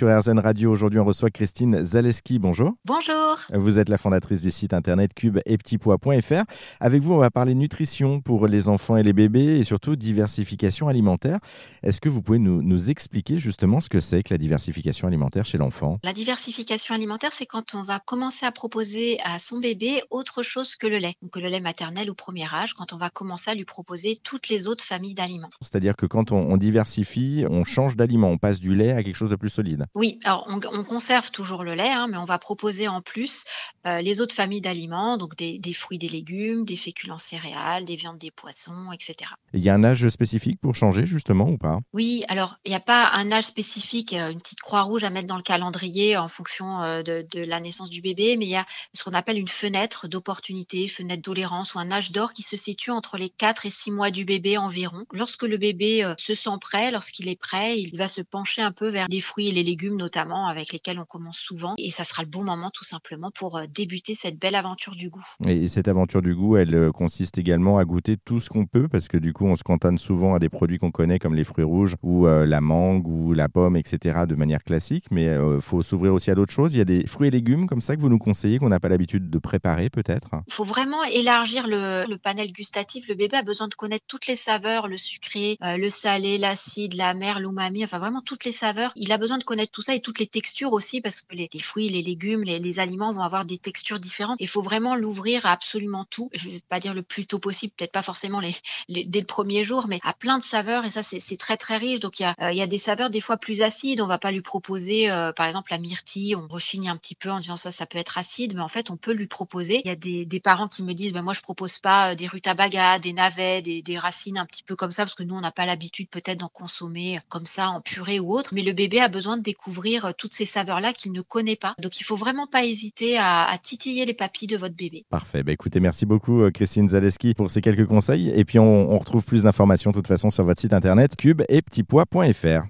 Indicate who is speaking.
Speaker 1: Sur RZN Radio, aujourd'hui, on reçoit Christine Zaleski. Bonjour.
Speaker 2: Bonjour.
Speaker 1: Vous êtes la fondatrice du site internet cube et petitpois.fr. Avec vous, on va parler nutrition pour les enfants et les bébés et surtout diversification alimentaire. Est-ce que vous pouvez nous, nous expliquer justement ce que c'est que la diversification alimentaire chez l'enfant?
Speaker 2: La diversification alimentaire, c'est quand on va commencer à proposer à son bébé autre chose que le lait, donc le lait maternel ou premier âge, quand on va commencer à lui proposer toutes les autres familles d'aliments.
Speaker 1: C'est-à-dire que quand on, on diversifie, on change d'aliment, on passe du lait à quelque chose de plus solide.
Speaker 2: Oui, alors on, on conserve toujours le lait, hein, mais on va proposer en plus euh, les autres familles d'aliments, donc des, des fruits, des légumes, des féculents céréales, des viandes, des poissons, etc.
Speaker 1: Il y a un âge spécifique pour changer justement ou pas?
Speaker 2: Oui, alors il n'y a pas un âge spécifique, euh, une petite croix rouge à mettre dans le calendrier en fonction euh, de, de la naissance du bébé, mais il y a ce qu'on appelle une fenêtre d'opportunité, fenêtre tolérance ou un âge d'or qui se situe entre les 4 et 6 mois du bébé environ. Lorsque le bébé euh, se sent prêt, lorsqu'il est prêt, il va se pencher un peu vers les fruits et les légumes notamment avec lesquels on commence souvent et ça sera le bon moment tout simplement pour euh, débuter cette belle aventure du goût.
Speaker 1: Et cette aventure du goût, elle euh, consiste également à goûter tout ce qu'on peut parce que du coup, on se cantonne souvent à des produits qu'on connaît comme les fruits rouges ou euh, la mangue ou la pomme, etc. de manière classique, mais il faut s'ouvrir aussi à d'autres choses. Il y a des fruits et légumes comme ça que vous nous conseillez qu'on n'a pas l'habitude de préparer peut-être?
Speaker 2: Il faut vraiment élargir le, le, panel gustatif. Le bébé a besoin de connaître toutes les saveurs, le sucré, le salé, l'acide, la mer, l'umami, enfin vraiment toutes les saveurs. Il a besoin de connaître tout ça et toutes les textures aussi, parce que les, fruits, les légumes, les, les, aliments vont avoir des textures différentes. Il faut vraiment l'ouvrir à absolument tout. Je vais pas dire le plus tôt possible, peut-être pas forcément les, les, dès le premier jour, mais à plein de saveurs. Et ça, c'est très très riche. Donc il y a, euh, y a des saveurs des fois plus acides. On va pas lui proposer, euh, par exemple, la myrtille. On rechigne un petit peu en disant ça, ça peut être acide, mais en fait, on peut lui proposer. Il y a des, des parents qui me disent, ben moi, je propose pas euh, des rutabagas, des navets, des, des racines un petit peu comme ça, parce que nous, on n'a pas l'habitude peut-être d'en consommer comme ça en purée ou autre. Mais le bébé a besoin de toutes ces saveurs-là qu'il ne connaît pas. Donc il faut vraiment pas hésiter à, titiller les papilles de votre bébé.
Speaker 1: Parfait. Bah, écoutez, merci beaucoup euh, Christine Zaleski pour ces quelques conseils. Et puis on, on retrouve plus d'informations de toute façon sur votre site internet cube et petitpois.fr.